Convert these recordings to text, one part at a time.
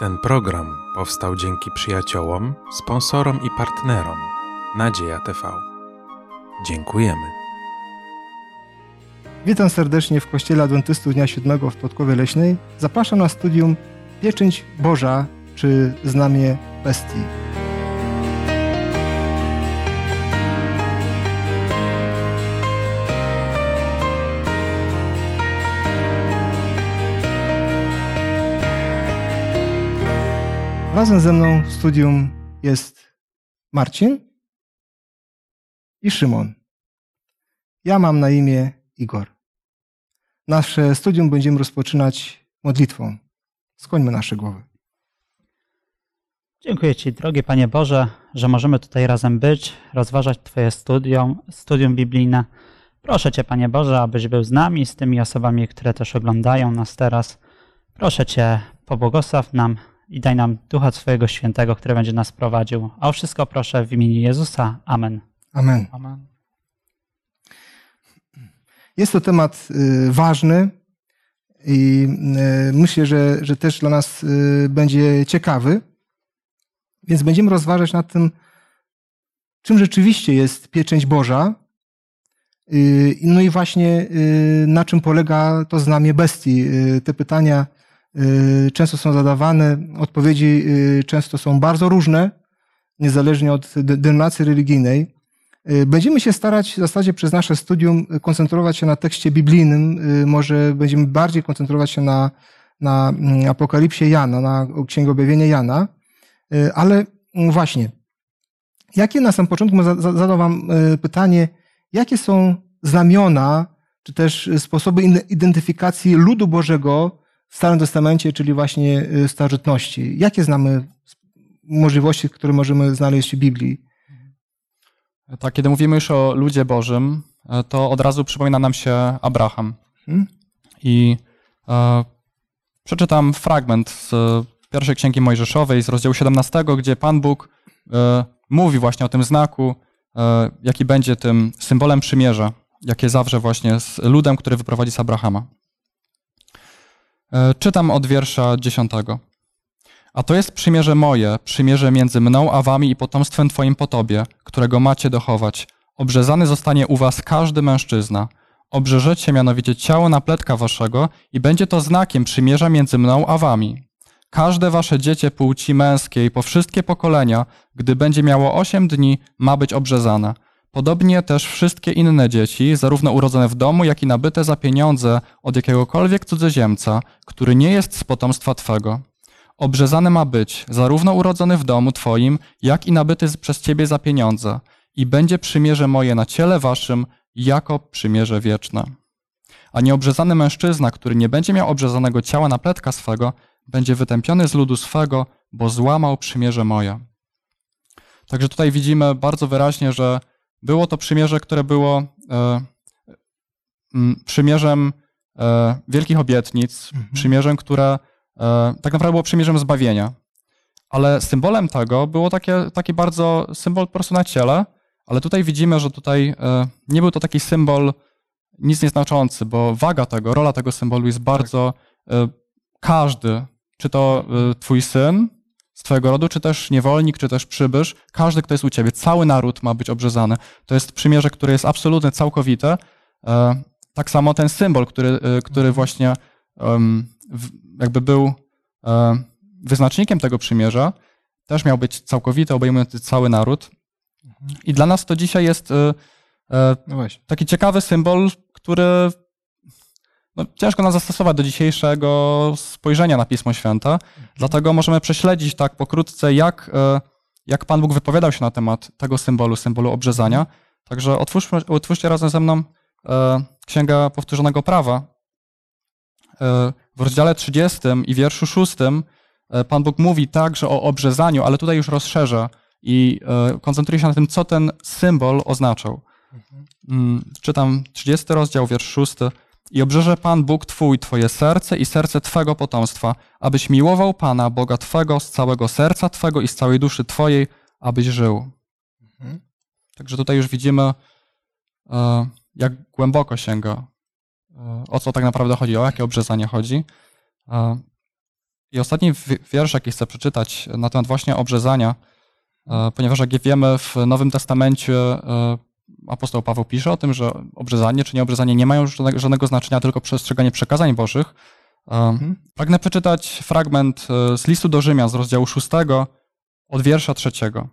Ten program powstał dzięki przyjaciołom, sponsorom i partnerom Nadzieja TV. Dziękujemy. Witam serdecznie w Kościele Adwentystów Dnia Siódmego w Podkowie Leśnej. Zapraszam na studium Pieczęć Boża czy Znamie Bestii. Razem ze mną w studium jest Marcin i Szymon. Ja mam na imię Igor. Nasze studium będziemy rozpoczynać modlitwą. Skłońmy nasze głowy. Dziękuję Ci, drogi Panie Boże, że możemy tutaj razem być, rozważać Twoje studium, studium biblijne. Proszę Cię, Panie Boże, abyś był z nami, z tymi osobami, które też oglądają nas teraz. Proszę Cię, pobłogosław nam i daj nam Ducha Twojego Świętego, który będzie nas prowadził. A o wszystko proszę w imieniu Jezusa. Amen. Amen. Amen. Jest to temat y, ważny i y, myślę, że, że też dla nas y, będzie ciekawy. Więc będziemy rozważać nad tym, czym rzeczywiście jest pieczęć Boża. No i właśnie na czym polega to znamie bestii. Te pytania często są zadawane, odpowiedzi często są bardzo różne, niezależnie od denominacji religijnej. Będziemy się starać w zasadzie przez nasze studium koncentrować się na tekście biblijnym. Może będziemy bardziej koncentrować się na, na Apokalipsie Jana, na Księgę Objawienia Jana. Ale właśnie, jakie na samym początku zadał Wam pytanie, jakie są znamiona, czy też sposoby identyfikacji ludu Bożego w Starym Testamencie, czyli właśnie starożytności? Jakie znamy możliwości, które możemy znaleźć w Biblii? Tak, kiedy mówimy już o ludzie Bożym, to od razu przypomina nam się Abraham. Hmm? I e, przeczytam fragment z pierwszej księgi Mojżeszowej, z rozdziału 17, gdzie Pan Bóg e, mówi właśnie o tym znaku, e, jaki będzie tym symbolem przymierza, jakie zawrze właśnie z ludem, który wyprowadzi z Abrahama. E, czytam od wiersza 10. A to jest przymierze moje, przymierze między mną a wami i potomstwem twoim po tobie, którego macie dochować. Obrzezany zostanie u was każdy mężczyzna. Obrzeżecie mianowicie ciało napletka waszego i będzie to znakiem przymierza między mną a wami. Każde wasze dziecię płci męskiej po wszystkie pokolenia, gdy będzie miało osiem dni, ma być obrzezane. Podobnie też wszystkie inne dzieci, zarówno urodzone w domu, jak i nabyte za pieniądze od jakiegokolwiek cudzoziemca, który nie jest z potomstwa twego. Obrzezany ma być zarówno urodzony w domu twoim, jak i nabyty przez ciebie za pieniądze. I będzie przymierze moje na ciele waszym jako przymierze wieczne. A nieobrzezany mężczyzna, który nie będzie miał obrzezanego ciała na pletka swego, będzie wytępiony z ludu swego, bo złamał przymierze moje. Także tutaj widzimy bardzo wyraźnie, że było to przymierze, które było e, przymierzem e, wielkich obietnic, mhm. przymierzem, które e, tak naprawdę było przymierzem zbawienia. Ale symbolem tego było takie, taki bardzo symbol po prostu na ciele, ale tutaj widzimy, że tutaj nie był to taki symbol nic nieznaczący, bo waga tego, rola tego symbolu jest bardzo każdy, czy to twój syn z twojego rodu, czy też niewolnik, czy też przybysz, każdy, kto jest u ciebie, cały naród ma być obrzezany. To jest przymierze, które jest absolutnie całkowite. Tak samo ten symbol, który, który mhm. właśnie jakby był wyznacznikiem tego przymierza, też miał być całkowity, obejmujący cały naród. Mhm. I dla nas to dzisiaj jest no taki ciekawy symbol, który no, ciężko nas zastosować do dzisiejszego spojrzenia na Pismo Święte, dlatego możemy prześledzić tak pokrótce, jak, e, jak Pan Bóg wypowiadał się na temat tego symbolu, symbolu obrzezania. Także otwórzmy, otwórzcie razem ze mną e, Księgę Powtórzonego Prawa. E, w rozdziale 30 i wierszu 6 Pan Bóg mówi także o obrzezaniu, ale tutaj już rozszerza i koncentruje się na tym, co ten symbol oznaczał. Mhm. Mm, czytam 30 rozdział, wiersz 6. I obrzeże Pan Bóg Twój Twoje serce i serce Twego potomstwa, abyś miłował Pana, Boga Twego, z całego serca Twego i z całej duszy Twojej, abyś żył. Mhm. Także tutaj już widzimy, e, jak głęboko sięga, e, o co tak naprawdę chodzi, o jakie obrzezanie chodzi. E, I ostatni wiersz, jaki chcę przeczytać na temat właśnie obrzezania, ponieważ jak wiemy w Nowym Testamencie apostoł Paweł pisze o tym, że obrzezanie czy nieobrzezanie nie mają żadnego znaczenia, tylko przestrzeganie przekazań bożych. Mhm. Pragnę przeczytać fragment z listu do Rzymian z rozdziału 6 od wiersza trzeciego.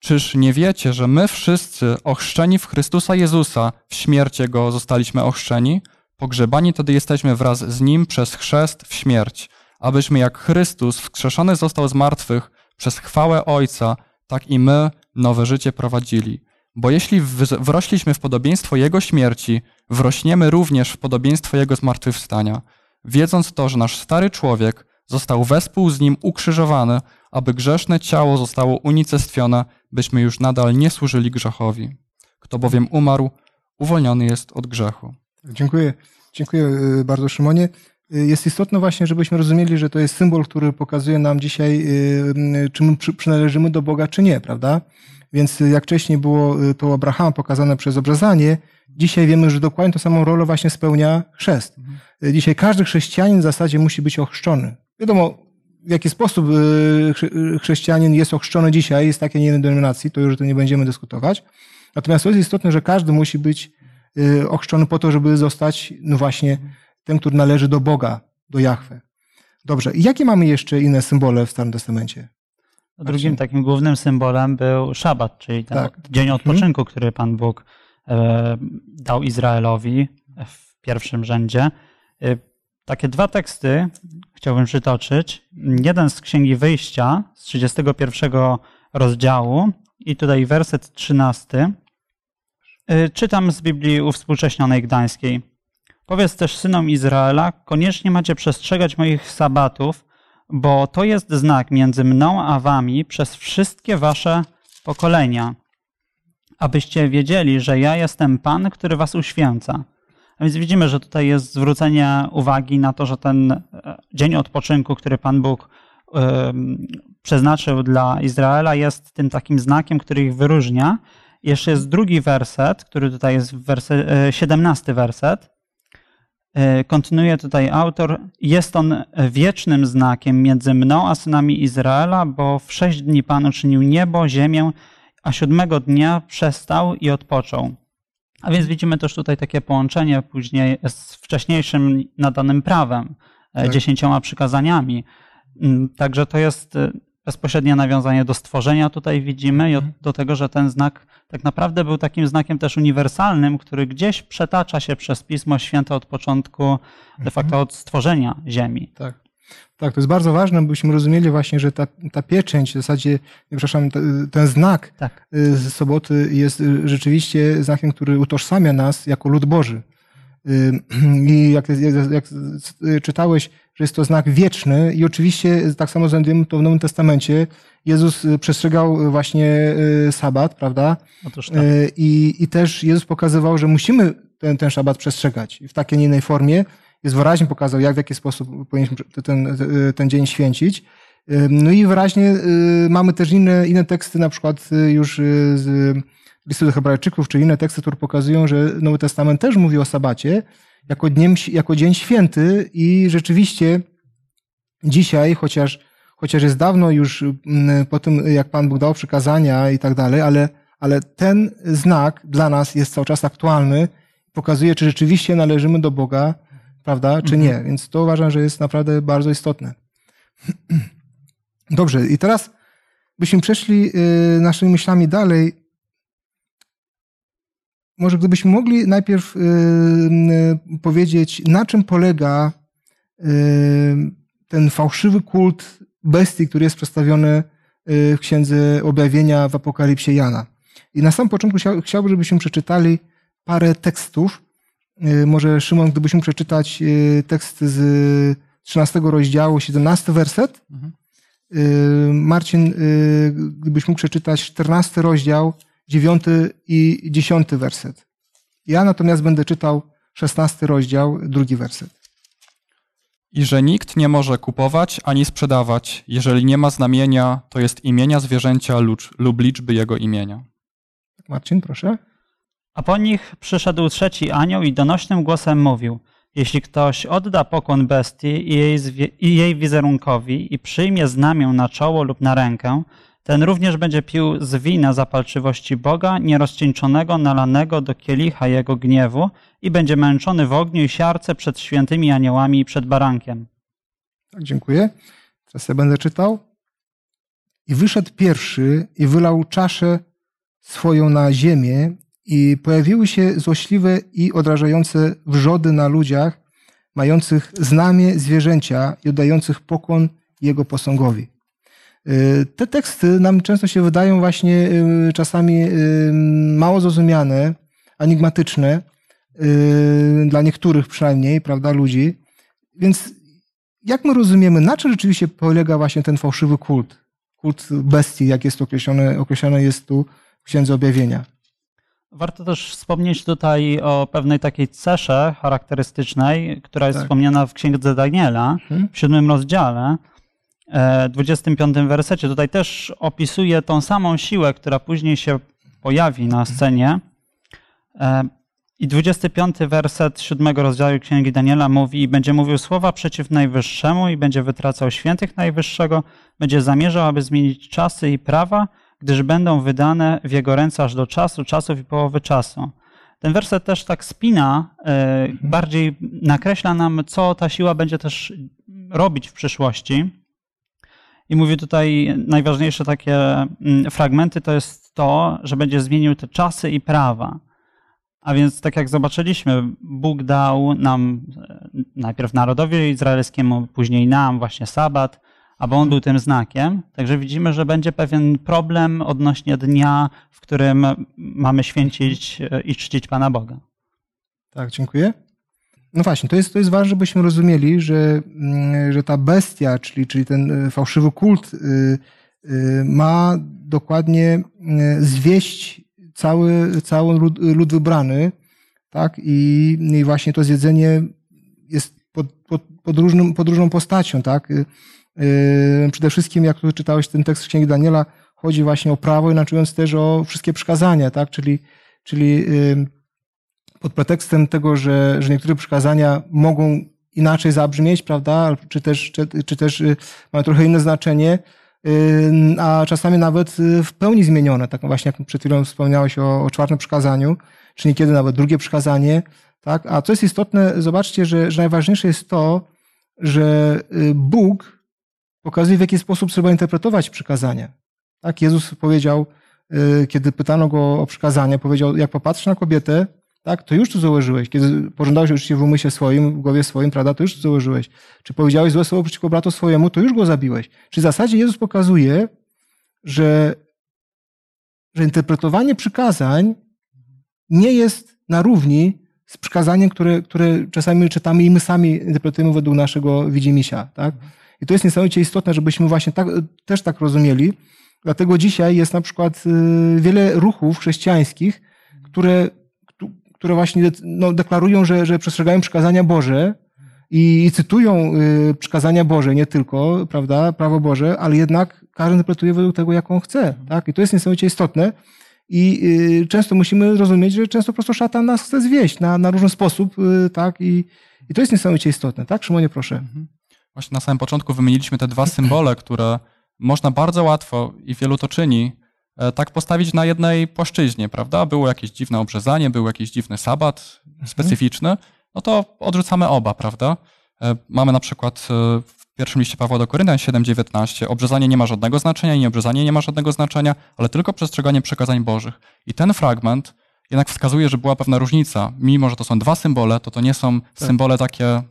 Czyż nie wiecie, że my wszyscy ochrzczeni w Chrystusa Jezusa w śmierć Jego zostaliśmy ochrzczeni? Pogrzebani tedy jesteśmy wraz z Nim przez chrzest w śmierć, abyśmy jak Chrystus wskrzeszony został z martwych przez chwałę Ojca, tak i my nowe życie prowadzili. Bo jeśli wrośliśmy w podobieństwo Jego śmierci, wrośniemy również w podobieństwo Jego zmartwychwstania, wiedząc to, że nasz stary człowiek został wespół z Nim ukrzyżowany, aby grzeszne ciało zostało unicestwione, byśmy już nadal nie służyli grzechowi. Kto bowiem umarł, uwolniony jest od grzechu. Dziękuję. Dziękuję y, bardzo, Szymonie. Y, jest istotne właśnie, żebyśmy rozumieli, że to jest symbol, który pokazuje nam dzisiaj, y, czy my przynależymy do Boga, czy nie, prawda? Więc jak wcześniej było to Abrahama pokazane przez obrzezanie, dzisiaj wiemy, że dokładnie tą samą rolę właśnie spełnia chrzest. Mhm. Dzisiaj każdy chrześcijanin w zasadzie musi być ochrzczony. Wiadomo, w jaki sposób chrześcijanin jest ochrzczony dzisiaj, jest takiej nie denominacji, to już to nie będziemy dyskutować. Natomiast to jest istotne, że każdy musi być Y, ochrzczony po to, żeby zostać, no właśnie, tym, który należy do Boga, do Jahwe. Dobrze. I jakie mamy jeszcze inne symbole w Starym Testamencie? Drugim takim głównym symbolem był szabat, czyli ten tak. dzień mhm. odpoczynku, który Pan Bóg e, dał Izraelowi w pierwszym rzędzie. E, takie dwa teksty chciałbym przytoczyć. Jeden z Księgi Wyjścia z 31 rozdziału i tutaj werset 13. Y, czytam z Biblii uwspółcześnionej gdańskiej. Powiedz też synom Izraela, koniecznie macie przestrzegać moich sabatów, bo to jest znak między mną a wami przez wszystkie wasze pokolenia, abyście wiedzieli, że ja jestem Pan, który was uświęca. A więc widzimy, że tutaj jest zwrócenie uwagi na to, że ten e, dzień odpoczynku, który Pan Bóg przeznaczył dla Izraela, jest tym takim znakiem, który ich wyróżnia jeszcze jest drugi werset, który tutaj jest werset, 17 werset. E, kontynuuje tutaj autor. Jest on wiecznym znakiem między mną a synami Izraela, bo w sześć dni Pan uczynił niebo, ziemię, a siódmego dnia przestał i odpoczął. A więc widzimy też tutaj takie połączenie później z wcześniejszym nadanym prawem, e, tak. dziesięcioma przykazaniami. Mm, także to jest e, bezpośrednie nawiązanie do stworzenia tutaj widzimy i mhm. do tego, że ten znak tak naprawdę był takim znakiem też uniwersalnym, który gdzieś przetacza się przez Pismo Święte od początku, de mhm. facto od stworzenia Ziemi. Tak. Tak, to jest bardzo ważne, byśmy rozumieli właśnie, że ta, ta pieczęć, w zasadzie, przepraszam, ten znak tak. Y, z soboty jest y, rzeczywiście znakiem, który utożsamia nas jako lud Boży. Y, I jak, jak, jak czytałeś, że jest to znak wieczny i oczywiście tak samo znajdziemy to w Nowym Testamencie. Jezus y, przestrzegał właśnie y, sabat, prawda? Otóż tak. I, I też Jezus pokazywał, że musimy ten, ten szabat przestrzegać w takiej, nie innej formie. Jest wyraźnie pokazał, jak, w jaki sposób powinniśmy ten, ten dzień święcić. No i wyraźnie mamy też inne, inne teksty, na przykład już z listu do Hebrajczyków, czy inne teksty, które pokazują, że Nowy Testament też mówi o sabacie jako, dniem, jako dzień święty i rzeczywiście dzisiaj, chociaż, chociaż jest dawno już mm, po tym, jak Pan Bóg dał przykazania i tak dalej, ale, ale ten znak dla nas jest cały czas aktualny, pokazuje, czy rzeczywiście należymy do Boga, prawda, czy nie. Mhm. Więc to uważam, że jest naprawdę bardzo istotne. Dobrze, i teraz byśmy przeszli y, naszymi myślami dalej może gdybyśmy mogli najpierw y, y, powiedzieć, na czym polega y, ten fałszywy kult bestii, który jest przedstawiony w Księdze Objawienia w Apokalipsie Jana. I na samym początku chciałbym, żebyśmy przeczytali parę tekstów. Może Szymon, gdybyśmy przeczytać tekst z 13 rozdziału, 17 werset. Mhm. Marcin, gdybyś mógł przeczytać 14 rozdział, dziewiąty i dziesiąty werset. Ja natomiast będę czytał szesnasty rozdział, drugi werset. I że nikt nie może kupować ani sprzedawać, jeżeli nie ma znamienia, to jest imienia zwierzęcia lub liczby jego imienia. Marcin, proszę. A po nich przyszedł trzeci anioł i donośnym głosem mówił: Jeśli ktoś odda pokłon bestii i jej, i jej wizerunkowi i przyjmie znamię na czoło lub na rękę, ten również będzie pił z wina zapalczywości Boga, nierozcieńczonego, nalanego do kielicha jego gniewu i będzie męczony w ogniu i siarce przed świętymi aniołami i przed barankiem. Tak, dziękuję. Teraz ja będę czytał. I wyszedł pierwszy i wylał czaszę swoją na ziemię i pojawiły się złośliwe i odrażające wrzody na ludziach, mających znamie zwierzęcia i oddających pokłon jego posągowi. Y, te teksty nam często się wydają właśnie y, czasami y, mało zrozumiane, enigmatyczne, dla niektórych przynajmniej, prawda, ludzi. Więc jak my rozumiemy, na czym rzeczywiście polega właśnie ten fałszywy kult? Kult bestii, jak jest określony, określony jest tu w Księdze Objawienia. Warto też wspomnieć tutaj o pewnej takiej cesze charakterystycznej, która jest tak. wspomniana w Księdze Daniela hmm? w siódmym rozdziale, 25 e, wersecie. Tutaj też opisuje tą samą siłę, która później się pojawi na scenie. E, I 25 werset siódmego rozdziału Księgi Daniela mówi i będzie mówił słowa przeciw Najwyższemu i będzie wytracał świętych Najwyższego, będzie zamierzał, aby zmienić czasy i prawa, gdyż będą wydane w jego ręce aż do czasu, czasów i połowy czasu. Ten werset też tak spina, e, bardziej nakreśla nam, co ta siła będzie też robić w przyszłości. I mówi tutaj najważniejsze takie mm, fragmenty to jest to, że będzie zmienił te czasy i prawa. A więc tak jak zobaczyliśmy, Bóg dał nam e, najpierw narodowi izraelskiemu, później nam właśnie sabat, aby on był tym znakiem. Także widzimy, że będzie pewien problem odnośnie dnia, w którym mamy święcić e, i czcić Pana Boga. Tak, dziękuję. No właśnie, to jest, to jest ważne, żebyśmy rozumieli, że, mm, że ta bestia, czyli, czyli ten e, fałszywy kult, y, ma dokładnie zwieść cały, cały lud, lud wybrany, tak? I, I właśnie to zjedzenie jest pod, pod, pod, różnym, pod różną postacią, tak? Przede wszystkim, jak tu czytałeś ten tekst Księgi Daniela, chodzi właśnie o prawo, inaczej mówiąc też o wszystkie przykazania, tak? Czyli, czyli pod pretekstem tego, że, że niektóre przykazania mogą inaczej zabrzmieć, prawda, czy też, czy, czy też y, mają trochę inne znaczenie, y, a czasami nawet y, w pełni zmienione. Tak właśnie jak przed chwilą wspomniałeś o, o czwartym przykazaniu, czy niekiedy nawet drugie przykazanie. Tak? A co jest istotne, zobaczcie, że, że najważniejsze jest to, że Bóg pokazuje, w jaki sposób trzeba interpretować przykazania. Tak? Jezus powiedział, kiedy pytano go o przykazanie, powiedział, jak popatrzysz na kobietę, tak, to już tu założyłeś. Kiedy pożądałeś uczciwie w umyśle swoim, w głowie swoim, prawda, to już tu założyłeś. Czy powiedziałeś złe słowo przeciwko bratu swojemu, to już go zabiłeś. Czyli w zasadzie Jezus pokazuje, że, że interpretowanie przykazań nie jest na równi z przykazaniem, które, które czasami czytamy i my sami interpretujemy według naszego widzimisia. Tak? I to jest niesamowicie istotne, żebyśmy właśnie tak, też tak rozumieli. Dlatego dzisiaj jest na przykład y, wiele ruchów chrześcijańskich, które które właśnie no, deklarują, że, że przestrzegają przykazania Boże i cytują y, przykazania Boże, nie tylko, prawda, prawo Boże, ale jednak każdy interpretuje według tego, jak on chce. Tak? I to jest niesamowicie istotne. I y, często musimy rozumieć, że często po prostu szatan nas chce zwieść na, na różny sposób, tak? I, I to jest niesamowicie istotne, tak? Szymonie, proszę. Mhm. Właśnie na samym początku wymieniliśmy te dwa symbole, które można bardzo łatwo i wielu to czyni, E, tak postawić na jednej płaszczyźnie, prawda? Było jakieś dziwne obrzezanie, był jakiś dziwny sabat mhm. specyficzny, no to odrzucamy oba, prawda? E, mamy na przykład e, w pierwszym liście Pawła do Koryntian 7:19 obrzezanie nie ma żadnego znaczenia i nieobrzezanie nie ma żadnego znaczenia, ale tylko przestrzeganie przekazań Bożych. I ten fragment jednak wskazuje, że była pewna różnica. Mimo, że to są dwa symbole, to to nie są tak. symbole takie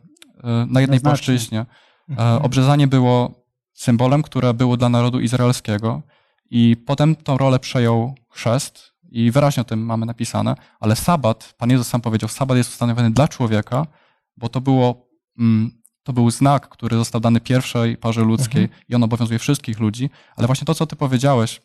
na jednej płaszczyźnie. Mhm. Obrzezanie było symbolem, które było dla narodu izraelskiego i potem tą rolę przejął chrzest i wyraźnie o tym mamy napisane, ale sabat, Pan Jezus sam powiedział, sabat jest ustanowiony dla człowieka, bo to było, mm, to był znak, który został dany pierwszej parze ludzkiej mhm. i on obowiązuje wszystkich ludzi, ale właśnie to, co ty powiedziałeś,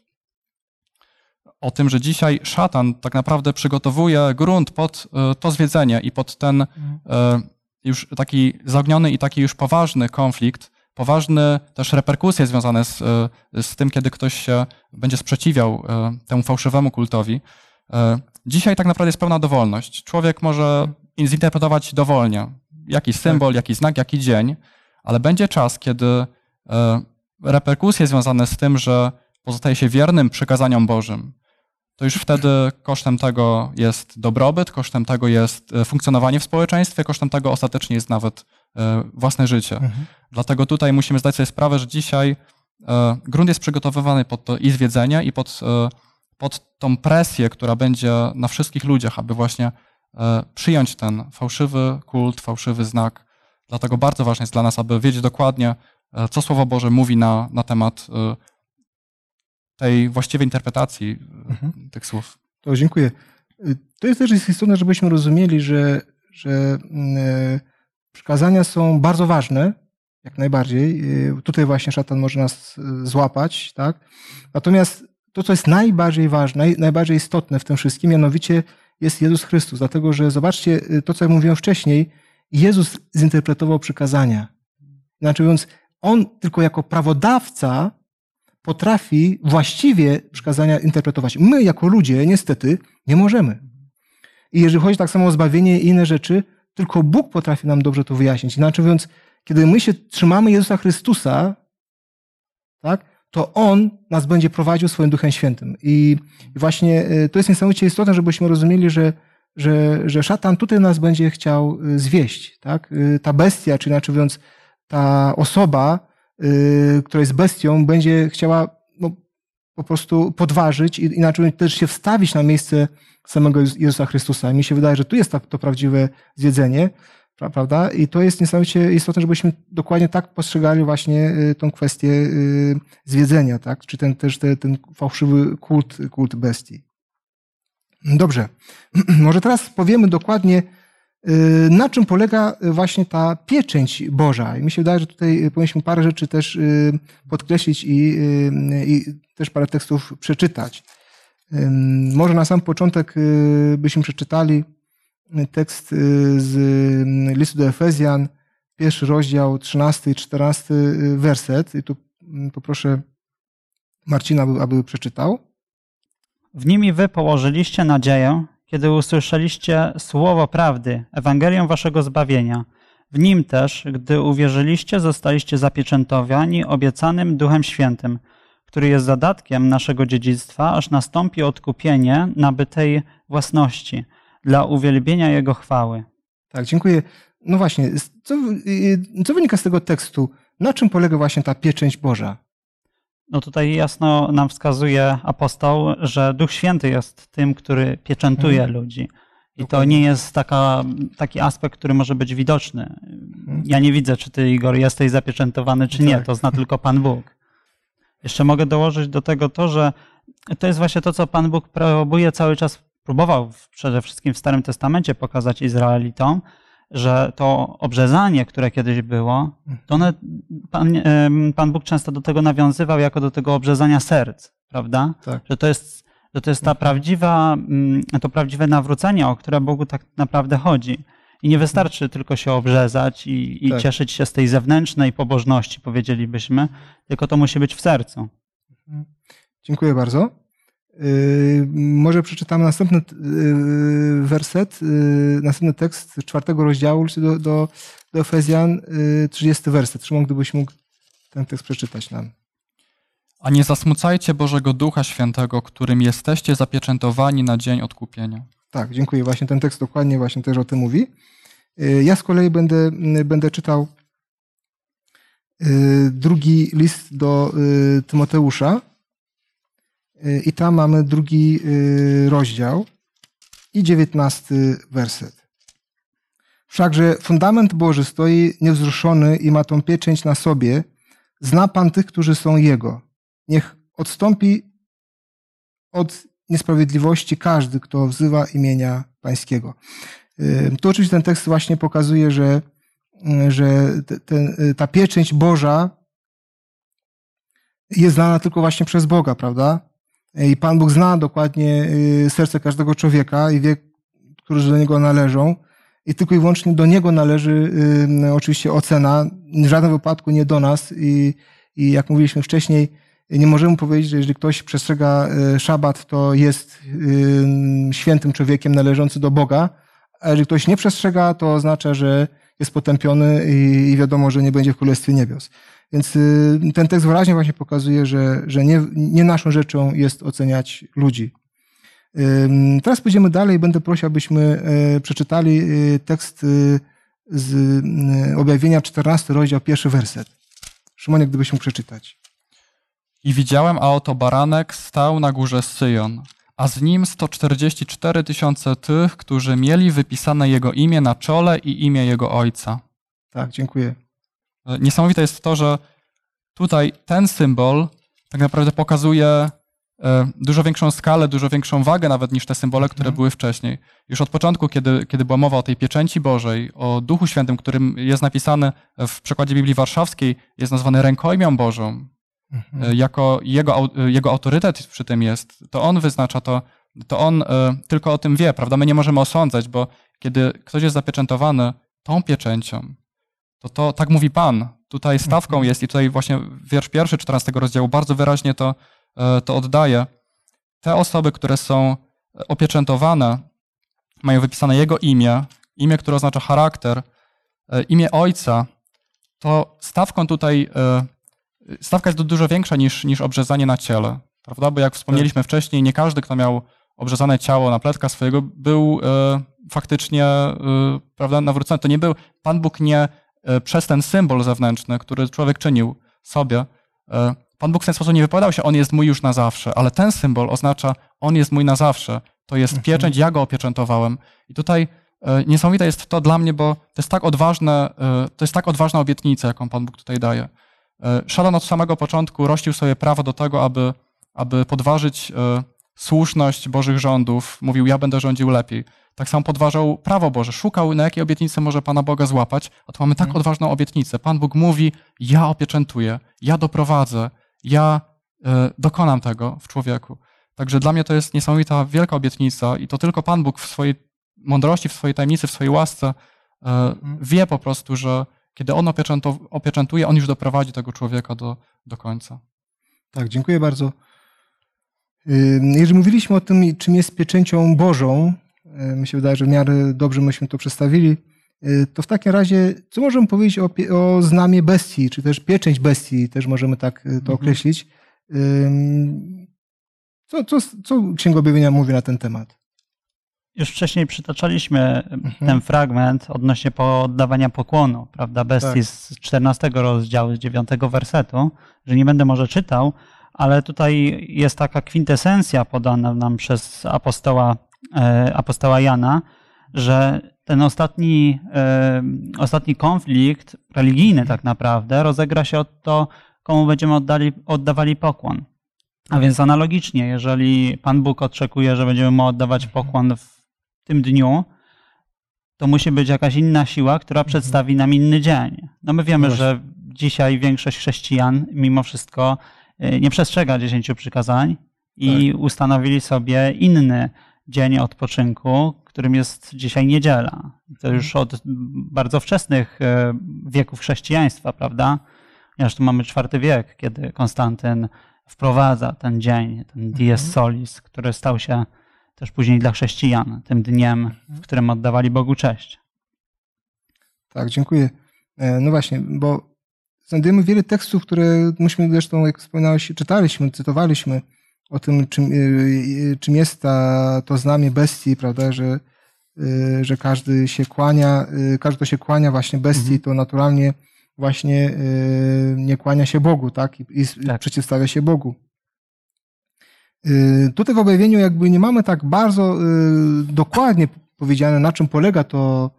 o tym, że dzisiaj szatan tak naprawdę przygotowuje grunt pod e, to zwiedzenie i pod ten mhm. Już taki zaogniony i taki już poważny konflikt, poważne też reperkusje związane z, e, z tym, kiedy ktoś się będzie sprzeciwiał e, temu fałszywemu kultowi. E, dzisiaj tak naprawdę jest pełna dowolność. Człowiek może zinterpretować dowolnie. symbol, tak. jakiś znak, jaki dzień, ale będzie czas, kiedy reperkusje związane z tym, że pozostaje się wiernym przykazaniom Bożym, to już wtedy kosztem tego jest dobrobyt, kosztem tego jest e, funkcjonowanie w społeczeństwie, kosztem tego ostatecznie jest nawet e, własne życie. Mhm. Dlatego tutaj musimy zdać sobie sprawę, że dzisiaj e, grunt jest przygotowywany pod to i zwiedzenie, i pod, pod tą presję, która będzie na wszystkich ludziach, aby właśnie przyjąć ten fałszywy kult, fałszywy znak. Dlatego bardzo ważne jest dla nas, aby wiedzieć dokładnie, co Słowo Boże mówi na, na temat tej właściwej interpretacji mhm. tych słów. To dziękuję. To jest też istotne, żebyśmy rozumieli, że, że mm, e, przykazania są bardzo ważne, jak najbardziej. E, tutaj właśnie szatan może nas e, złapać, tak? Natomiast to, co jest najbardziej ważne, najbardziej istotne w tym wszystkim, mianowicie jest Jezus Chrystus. Dlatego, że zobaczcie to, co ja mówiłem wcześniej, Jezus zinterpretował przykazania. Znaczy mówiąc, On tylko jako prawodawca potrafi właściwie przykazania interpretować. My, jako ludzie, niestety, nie możemy. I jeżeli chodzi tak samo o zbawienie i inne rzeczy, tylko Bóg potrafi nam dobrze to wyjaśnić. Inaczej mówiąc, kiedy my się trzymamy Jezusa Chrystusa, tak, to On nas będzie prowadził swoim Duchem Świętym. I właśnie e, to jest niesamowicie istotne, żebyśmy rozumieli, że, że, że szatan tutaj nas będzie chciał e, zwieść. Tak? E, ta bestia, czy inaczej mówiąc, ta osoba, Y, która jest bestią, będzie chciała no, po prostu podważyć i inaczej też się wstawić na miejsce samego Jezusa Chrystusa. Mi się wydaje, że tu jest to, prawdziwe zwiedzenie, prawda? I to jest niesamowicie istotne, żebyśmy dokładnie tak postrzegali właśnie y, tą kwestię y, zwiedzenia, tak? Czy ten też ten, fałszywy kult, kult bestii. Dobrze. Może teraz powiemy dokładnie, na czym polega y, właśnie ta pieczęć Boża? I mi się wydaje, że tutaj y, powinniśmy parę rzeczy też podkreślić i, i też parę tekstów przeczytać. Może na sam początek byśmy przeczytali tekst z listu do Efezjan, pierwszy rozdział, 13 i 14 werset. I tu poproszę Marcina, aby, przeczytał. W nimi wy położyliście nadzieję, kiedy usłyszeliście słowo prawdy, Ewangelię waszego zbawienia. W nim też, gdy uwierzyliście, zostaliście zapieczętowani obiecanym Duchem Świętym, który jest zadatkiem naszego dziedzictwa, aż nastąpi odkupienie nabytej własności dla uwielbienia Jego chwały. Tak, dziękuję. No właśnie, co, co wynika z tego tekstu? Na czym polega właśnie ta pieczęć Boża? No tutaj jasno nam wskazuje apostoł, że Duch Święty jest tym, który pieczętuje hmm. ludzi. I to nie jest taka, taki aspekt, który może być widoczny. Mhm. Ja nie widzę, czy ty, Igor, jesteś zapieczętowany, czy nie. Tak. To zna tylko Pan Bóg. Jeszcze mogę dołożyć do tego to, że to jest właśnie to, co Pan Bóg próbuje cały czas, próbował przede wszystkim w Starym Testamencie pokazać Izraelitom, że to obrzezanie, które kiedyś było, to one, Pan, Pan Bóg często do tego nawiązywał jako do tego obrzezania serc, prawda? Tak. Że to jest, że to jest ta prawdziwa, mm, to prawdziwe nawrócenie, o które Bogu tak naprawdę chodzi. I nie wystarczy tylko się obrzezać i, i tak. cieszyć się z tej zewnętrznej pobożności, powiedzielibyśmy, tylko to musi być w sercu. Dziękuję bardzo. Yy, może przeczytamy następny yy, werset, yy, następny tekst czwartego rozdziału do, do, do Efezjan, 30 werset. Szymon, gdybyś mógł ten tekst przeczytać nam. A nie zasmucajcie Bożego Ducha Świętego, którym jesteście zapieczętowani na dzień odkupienia. Tak, dziękuję. Właśnie ten tekst dokładnie właśnie też o tym mówi. Ja z kolei będę, będę czytał drugi list do Tymoteusza, i tam mamy drugi y, rozdział i dziewiętnasty werset. Wszakże fundament Boży stoi niewzruszony i ma tą pieczęć na sobie. Zna Pan tych, którzy są Jego. Niech odstąpi od niesprawiedliwości każdy, kto wzywa imienia Pańskiego. Y, tu oczywiście ten tekst właśnie pokazuje, że, że ta pieczęć Boża jest znana tylko właśnie przez Boga, prawda? I Pan Bóg zna dokładnie y, serce każdego człowieka i wie, którzy do Niego należą. I tylko i wyłącznie do Niego należy y, oczywiście ocena, w żadnym wypadku nie do nas. I, i jak mówiliśmy wcześniej, nie możemy powiedzieć, że jeżeli ktoś przestrzega y, szabat, to jest świętym człowiekiem należący do Boga, a jeżeli ktoś nie przestrzega, to oznacza, że jest potępiony i wiadomo, że nie będzie w Królestwie Niebios. Więc y, ten tekst wyraźnie właśnie pokazuje, że, że nie, nie naszą rzeczą jest oceniać ludzi. Teraz pójdziemy dalej. Będę prosił, abyśmy e, przeczytali y, tekst y, z objawienia 14 rozdział, pierwszy werset. Szymonie, gdybyś mógł przeczytać. I widziałem, a oto baranek stał na górze Syjon, a z nim 144 tysiące tych, którzy mieli wypisane jego imię na czole i imię jego ojca. Tak, dziękuję. E, niesamowite jest to, że tutaj ten symbol tak naprawdę pokazuje e, dużo większą skalę, dużo większą wagę nawet niż te symbole, które mhm. były wcześniej. Już od początku, kiedy, kiedy była mowa o tej pieczęci Bożej, o Duchu Świętym, którym jest napisany w przekładzie Biblii Warszawskiej, jest nazwany rękojmią Bożą, mhm. E, jako jego, jego autorytet przy tym jest, to on wyznacza to, to on tylko o tym wie, prawda? My nie możemy osądzać, bo kiedy ktoś jest zapieczętowany tą pieczęcią, to, to tak mówi Pan. Tutaj stawką jest, i tutaj właśnie wiersz pierwszy 14 rozdziału bardzo wyraźnie to, e, to oddaje. Te osoby, które są opieczętowane, mają wypisane Jego imię, imię, które oznacza charakter, e, imię Ojca, to stawką tutaj, e, stawka jest dużo większa niż, niż obrzezanie na ciele, prawda? Bo jak wspomnieliśmy tak. wcześniej, nie każdy, kto miał obrzezane ciało na pletka swojego, był faktycznie, prawda, nawrócony. To nie był, Pan Bóg nie przez ten symbol zewnętrzny, który człowiek czynił sobie, e, Pan Bóg w ten sposób nie wypowiadał się, on jest mój już na zawsze, ale ten symbol oznacza, on jest mój na zawsze. To jest mhm. pieczęć, ja go opieczętowałem. I tutaj e, niesamowite jest to dla mnie, bo to jest tak odważne, to jest tak odważna obietnica, jaką Pan Bóg tutaj daje. Szatan od samego początku rościł sobie prawo do tego, aby, aby podważyć słuszność Bożych rządów. Mówił, ja będę rządził lepiej. Tak samo podważał prawo Boże, szukał, na jakie obietnice może Pana Boga złapać, a tu mamy tak mhm. odważną obietnicę. Pan Bóg mówi, ja opieczętuję, ja doprowadzę, ja y, dokonam tego w człowieku. Także dla mnie to jest niesamowita, wielka obietnica i to tylko Pan Bóg w swojej mądrości, w swojej tajemnicy, w swojej łasce y, wie po prostu, że kiedy On opieczętuje, On już doprowadzi tego człowieka do, do końca. Tak, dziękuję bardzo. Jeżeli mówiliśmy o tym, czym jest pieczęcią Bożą, mi się wydaje, że w miarę dobrze myśmy to przedstawili. E, to w takim razie, co możemy powiedzieć o, o znamie bestii, czy też pieczęć bestii, też możemy tak e, to mhm. określić. Co, co, co Księga Objawienia mówi na ten temat? Już wcześniej przytaczaliśmy mhm. ten fragment odnośnie poddawania pokłonu, prawda, bestii tak. z 14 rozdziału, z 9 wersetu, że nie będę może czytał, ale tutaj jest taka kwintesencja podana nam przez apostoła E, apostoła Jana, że ten ostatni, e, ostatni konflikt religijny tak naprawdę rozegra się od to, komu będziemy oddali, oddawali pokłon. A więc analogicznie, jeżeli Pan Bóg oczekuje, że będziemy mu oddawać pokłon w tym dniu, to musi być jakaś inna siła, która mhm. przedstawi nam inny dzień. No my wiemy, że dzisiaj większość chrześcijan mimo wszystko e, nie przestrzega dziesięciu przykazań i tak. ustanowili sobie inny dzień odpoczynku, którym jest dzisiaj niedziela. To już od bardzo wczesnych e, wieków chrześcijaństwa, prawda? Ponieważ tu mamy czwarty wiek, kiedy Konstantyn wprowadza ten dzień, ten dies mhm. solis, który stał się też później dla chrześcijan tym dniem, w mhm. którym oddawali Bogu cześć. Tak, dziękuję. E, no właśnie, bo znajdujemy wiele tekstów, które myśmy zresztą, jak wspominałeś, czytaliśmy, cytowaliśmy o tym, czym, y, y, czym jest ta, to znamie bestii, prawda, że, y, że każdy się kłania, każdy, kto się kłania właśnie bestii, mhm. to naturalnie właśnie nie kłania się Bogu, tak? I, i tak. przeciwstawia się Bogu. Tutaj w objawieniu jakby nie mamy tak bardzo dokładnie powiedziane, na czym polega to,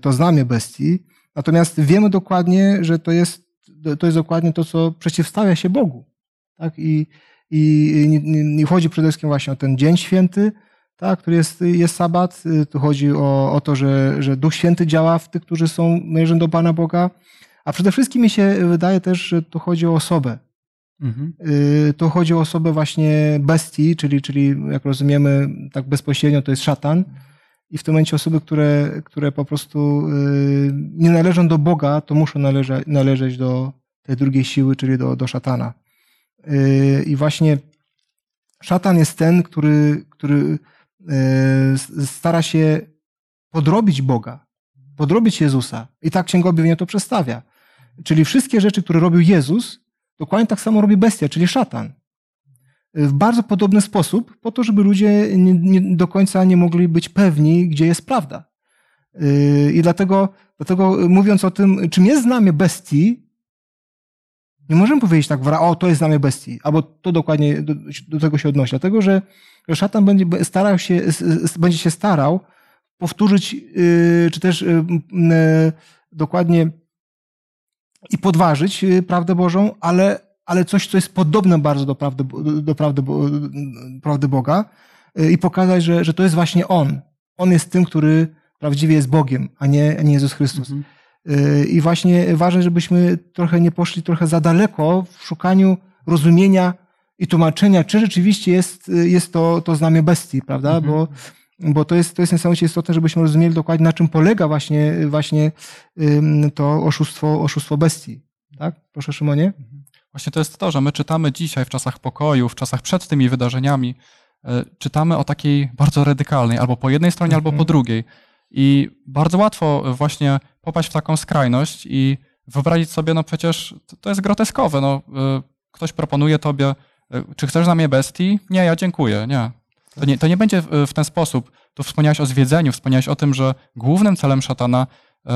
to znamie bestii, natomiast wiemy dokładnie, że to jest, to jest dokładnie to, co przeciwstawia się Bogu. Tak? I, i nie, nie chodzi przede wszystkim właśnie o ten dzień święty, tak, który jest, jest sabat. Tu chodzi o, o to, że, że Duch Święty działa w tych, którzy są należą do Pana Boga. A przede wszystkim mi się wydaje też, że tu chodzi o osobę. Mhm. Y, tu chodzi o osobę właśnie bestii, czyli, czyli jak rozumiemy tak bezpośrednio to jest szatan. I w tym momencie osoby, które, które po prostu y, nie należą do Boga, to muszą należeć, należeć do tej drugiej siły, czyli do, do szatana. I właśnie szatan jest ten, który, który e, stara się podrobić Boga. podrobić Jezusa. I tak Księga Objawienia to przedstawia. Czyli wszystkie rzeczy, które robił Jezus, dokładnie tak samo robi bestia, czyli szatan. W bardzo podobny sposób, po to, żeby ludzie nie, nie, do końca nie mogli być pewni, gdzie jest prawda. Yy, I dlatego, dlatego mówiąc o tym, czym jest znamie bestii, nie możemy powiedzieć tak, o, to jest znamie bestii, albo to dokładnie do, do tego się odnosi. Dlatego, że szatan będzie starał się, będzie się starał powtórzyć, yy, czy też yy, dokładnie i podważyć prawdę Bożą, ale, ale coś, co jest podobne bardzo do prawdy, do prawdy, prawdy Boga i pokazać, że, że to jest właśnie On. On jest tym, który prawdziwie jest Bogiem, a nie, a nie Jezus Chrystus. Mhm. I właśnie ważne, żebyśmy trochę nie poszli trochę za daleko w szukaniu rozumienia i tłumaczenia, czy rzeczywiście jest, jest to, to znamie bestii, prawda? Mhm. Bo, bo to jest, to jest niesamowicie istotne, żebyśmy rozumieli dokładnie, na czym polega właśnie, właśnie to oszustwo, oszustwo bestii. Tak? Proszę Szymonie. Mhm. Właśnie to jest to, że my czytamy dzisiaj w czasach pokoju, w czasach przed tymi wydarzeniami, e, czytamy o takiej bardzo radykalnej, albo po jednej stronie, albo po drugiej. I bardzo łatwo właśnie popaść w taką skrajność i wyobrazić sobie, no przecież to jest groteskowe. No, y, ktoś proponuje tobie, y, czy chcesz na mnie bestii? Nie, ja dziękuję, nie. To nie, to nie będzie w ten sposób. Tu wspomniałeś o zwiedzeniu, wspomniałeś o tym, że głównym celem szatana y,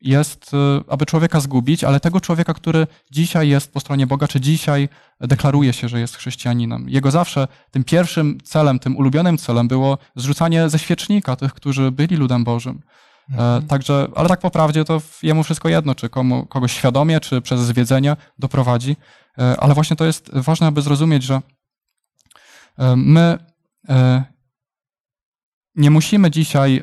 jest, aby człowieka zgubić, ale tego człowieka, który dzisiaj jest po stronie Boga, czy dzisiaj deklaruje się, że jest chrześcijaninem. Jego zawsze tym pierwszym celem, tym ulubionym celem było zrzucanie ze świecznika tych, którzy byli ludem Bożym. E, mhm. Także, ale tak po prawdzie to jemu wszystko jedno, czy komu, kogoś świadomie, czy przez zwiedzenie doprowadzi. E, ale właśnie to jest ważne, aby zrozumieć, że e, my nie musimy dzisiaj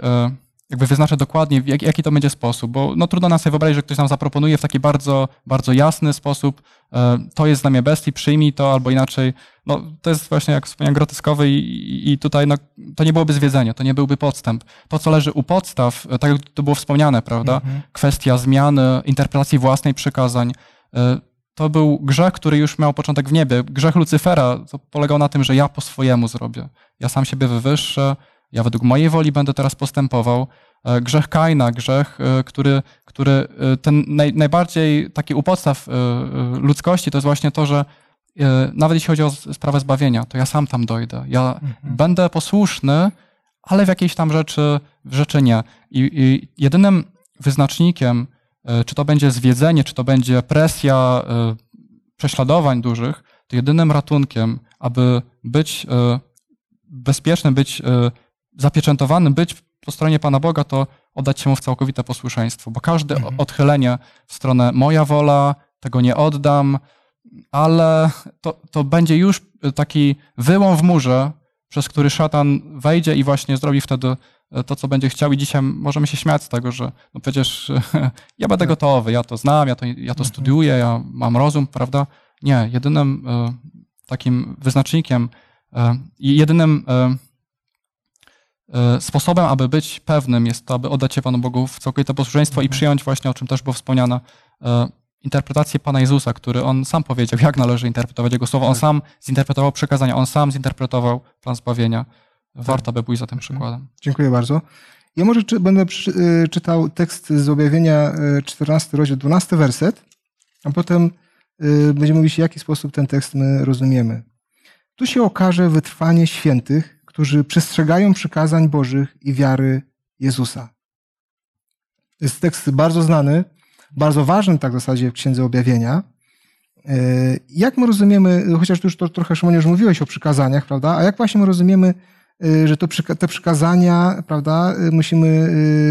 jakby wyznaczać dokładnie, jak, jaki to będzie sposób, bo no, trudno nam sobie wyobrazić, że ktoś nam zaproponuje w taki bardzo, bardzo jasny sposób, e, to jest znamie bestii, przyjmij to, albo inaczej, no to jest właśnie, jak wspomniałem, groteskowy i, i tutaj no, to nie byłoby zwiedzenie, to nie byłby podstęp. To, co leży u podstaw, e, tak jak to było wspomniane, prawda, mhm. kwestia zmiany, interpretacji własnej przykazań, e, to był grzech, który już miał początek w niebie. Grzech Lucyfera to polegał na tym, że ja po swojemu zrobię. Ja sam siebie wywyższę, ja według mojej woli będę teraz postępował. E, grzech Kaina, grzech, e, który, który e, ten naj, najbardziej taki u podstaw ludzkości, to jest właśnie to, że nawet jeśli chodzi o sprawę zbawienia, to ja sam tam dojdę. Ja mhm. będę posłuszny, ale w jakiejś tam rzeczy, w rzeczy nie. I, I, jedynym wyznacznikiem, czy to będzie zwiedzenie, czy to będzie presja prześladowań dużych, to jedynym ratunkiem, aby być bezpiecznym, być zapieczętowanym, być po stronie Pana Boga, to oddać się mu w całkowite posłuszeństwo, bo każde mhm. odchylenie w stronę moja wola, tego nie oddam, ale to, to będzie już taki wyłom w murze, przez który szatan wejdzie i właśnie zrobi wtedy to, co będzie chciał i dzisiaj możemy się śmiać z tego, że no przecież ja będę tak. gotowy, ja to znam, ja to, ja to mhm. studiuję, ja mam rozum, prawda? Nie, jedynym e, takim wyznacznikiem e, i jedynym e, E, sposobem, aby być pewnym jest to, aby oddać się Panu Bogu w całkowite posłuszeństwo i mhm. przyjąć właśnie, o czym też było wspomniane, e, interpretację Pana Jezusa, który On sam powiedział, jak należy interpretować Jego słowo. On tak. sam zinterpretował przekazania, On sam zinterpretował plan zbawienia. Warto by pójść za tym mhm. przykładem. Dziękuję bardzo. Ja może czy, będę przy, y, czytał tekst z objawienia 14 y, rozdział, 12 werset, a potem y, będziemy mówić, w jaki sposób ten tekst my rozumiemy. Tu się okaże wytrwanie świętych, którzy przestrzegają przykazań Bożych i wiary Jezusa. Jest tekst bardzo znany, bardzo ważny tak w zasadzie w Księdze Objawienia. E, jak my rozumiemy, chociaż tu już to, trochę Szymonie już mówiłeś o przykazaniach, prawda? A jak właśnie my rozumiemy, e, że to, te przykazania, prawda, e, musimy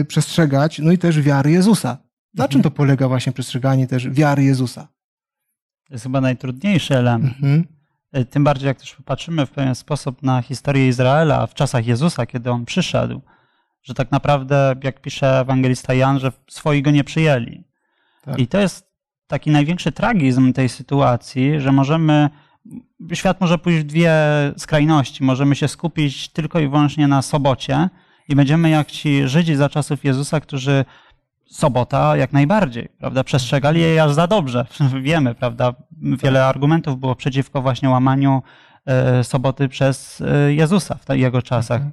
przestrzegać, no i też wiary Jezusa. Na czym to polega właśnie przestrzeganie też wiary Jezusa? To jest chyba najtrudniejszy element. Mhm. E, tym bardziej, jak też popatrzymy w pewien sposób na historię Izraela w czasach Jezusa, kiedy on przyszedł, że tak naprawdę, jak pisze ewangelista Jan, że swoi go nie przyjęli. Tak. I to jest taki największy tragizm tej sytuacji, że możemy, świat może pójść w dwie skrajności. Możemy się skupić tylko i wyłącznie na sobocie i będziemy jak ci Żydzi za czasów Jezusa, którzy sobota jak najbardziej, prawda? Przestrzegali jej aż za dobrze. Wiemy, prawda? Wiele argumentów było przeciwko właśnie łamaniu e, soboty przez e, Jezusa w jego czasach. Mhm.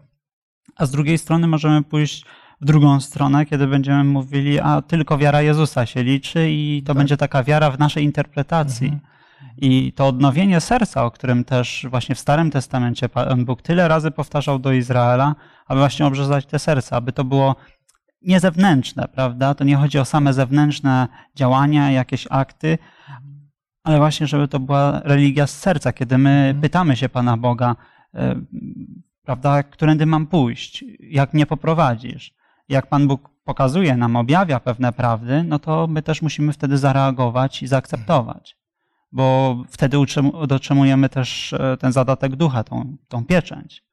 A z drugiej strony możemy pójść w drugą stronę, kiedy będziemy mówili, a tylko wiara Jezusa się liczy i to Tak. będzie taka wiara w naszej interpretacji. Mhm. I to odnowienie serca, o którym też właśnie w Starym Testamencie Pan Bóg tyle razy powtarzał do Izraela, aby właśnie obrzezać te serca, aby to było nie zewnętrzne, prawda? To nie chodzi o same zewnętrzne działania, jakieś akty, ale właśnie, żeby to była religia z serca, kiedy my Mhm. pytamy się Pana Boga, e, prawda, którędy mam pójść, jak mnie poprowadzisz. Jak Pan Bóg pokazuje nam, objawia pewne prawdy, no to my też musimy wtedy zareagować i zaakceptować. Bo wtedy dotrzymujemy też e, ten zadatek ducha, tą, tą pieczęć.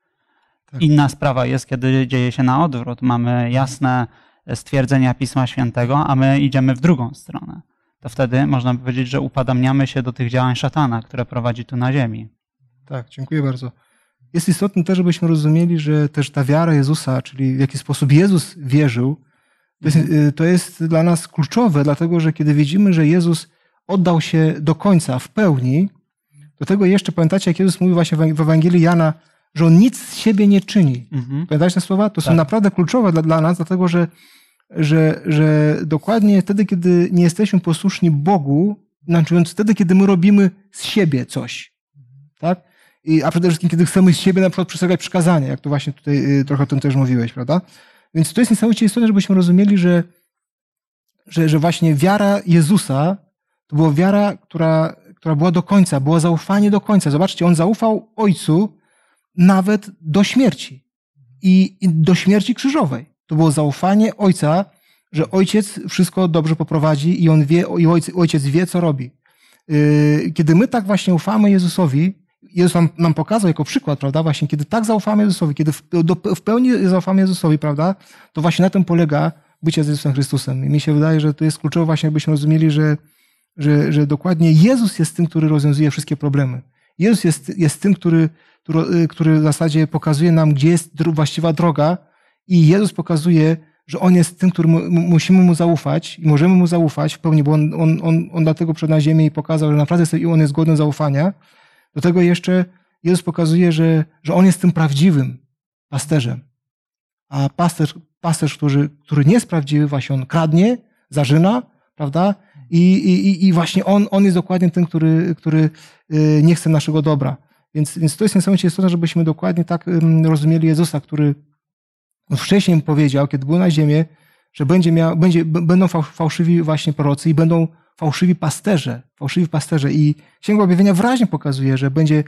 Tak. Inna sprawa jest, kiedy dzieje się na odwrót. Mamy jasne stwierdzenia Pisma Świętego, a my idziemy w drugą stronę. To wtedy można by powiedzieć, że upadamniamy się do tych działań szatana, które prowadzi tu na ziemi. Tak, dziękuję bardzo. Jest istotne też, żebyśmy rozumieli, że też ta wiara Jezusa, czyli w jaki sposób Jezus wierzył, to jest, y, to jest dla nas kluczowe, dlatego że kiedy widzimy, że Jezus oddał się do końca, w pełni, do tego jeszcze pamiętacie, jak Jezus mówił właśnie w Ewangelii Jana, że On nic z siebie nie czyni. Mhm. Pamiętacie te słowa? To są Tak. naprawdę kluczowe dla, dla nas, dlatego że, że, że dokładnie wtedy, kiedy nie jesteśmy posłuszni Bogu, znaczy wtedy, kiedy my robimy z siebie coś, tak? I, a przede wszystkim, kiedy chcemy z siebie na przykład przestrzegać przykazania, jak to właśnie tutaj y, trochę o tym też mówiłeś, prawda? Więc to jest niesamowicie istotne, żebyśmy rozumieli, że, że, że właśnie wiara Jezusa to była wiara, która, która była do końca, było zaufanie do końca. Zobaczcie, on zaufał Ojcu nawet do śmierci i, i do śmierci krzyżowej. To było zaufanie Ojca, że Ojciec wszystko dobrze poprowadzi i on wie, i Ojciec, ojciec wie, co robi. Yy, Kiedy my tak właśnie ufamy Jezusowi, Jezus nam, nam pokazał jako przykład, prawda, właśnie kiedy tak zaufamy Jezusowi, kiedy w, do, w pełni zaufamy Jezusowi, prawda, to właśnie na tym polega bycie z Jezusem Chrystusem. I mi się wydaje, że to jest kluczowe właśnie, abyśmy rozumieli, że, że, że dokładnie Jezus jest tym, który rozwiązuje wszystkie problemy. Jezus jest, jest tym, który, który, który w zasadzie pokazuje nam, gdzie jest właściwa droga i Jezus pokazuje, że On jest tym, którym mu- musimy Mu zaufać i możemy Mu zaufać w pełni, bo On, on, on, on dlatego przed na ziemię i pokazał, że naprawdę jest, On jest godny zaufania. Do tego jeszcze Jezus pokazuje, że, że On jest tym prawdziwym pasterzem. A pasterz, pasterz który, który nie jest prawdziwy, właśnie on kradnie, zarzyna, prawda? I, i, i właśnie on, on jest dokładnie tym, który, który y, nie chce naszego dobra. Więc, więc to jest niesamowicie istotne, żebyśmy dokładnie tak rozumieli Jezusa, który wcześniej powiedział, kiedy był na ziemię, że będzie miał, będzie, będą fał- fałszywi właśnie prorocy i będą fałszywi pasterze, fałszywi pasterze. I Księga Objawienia wyraźnie pokazuje, że będzie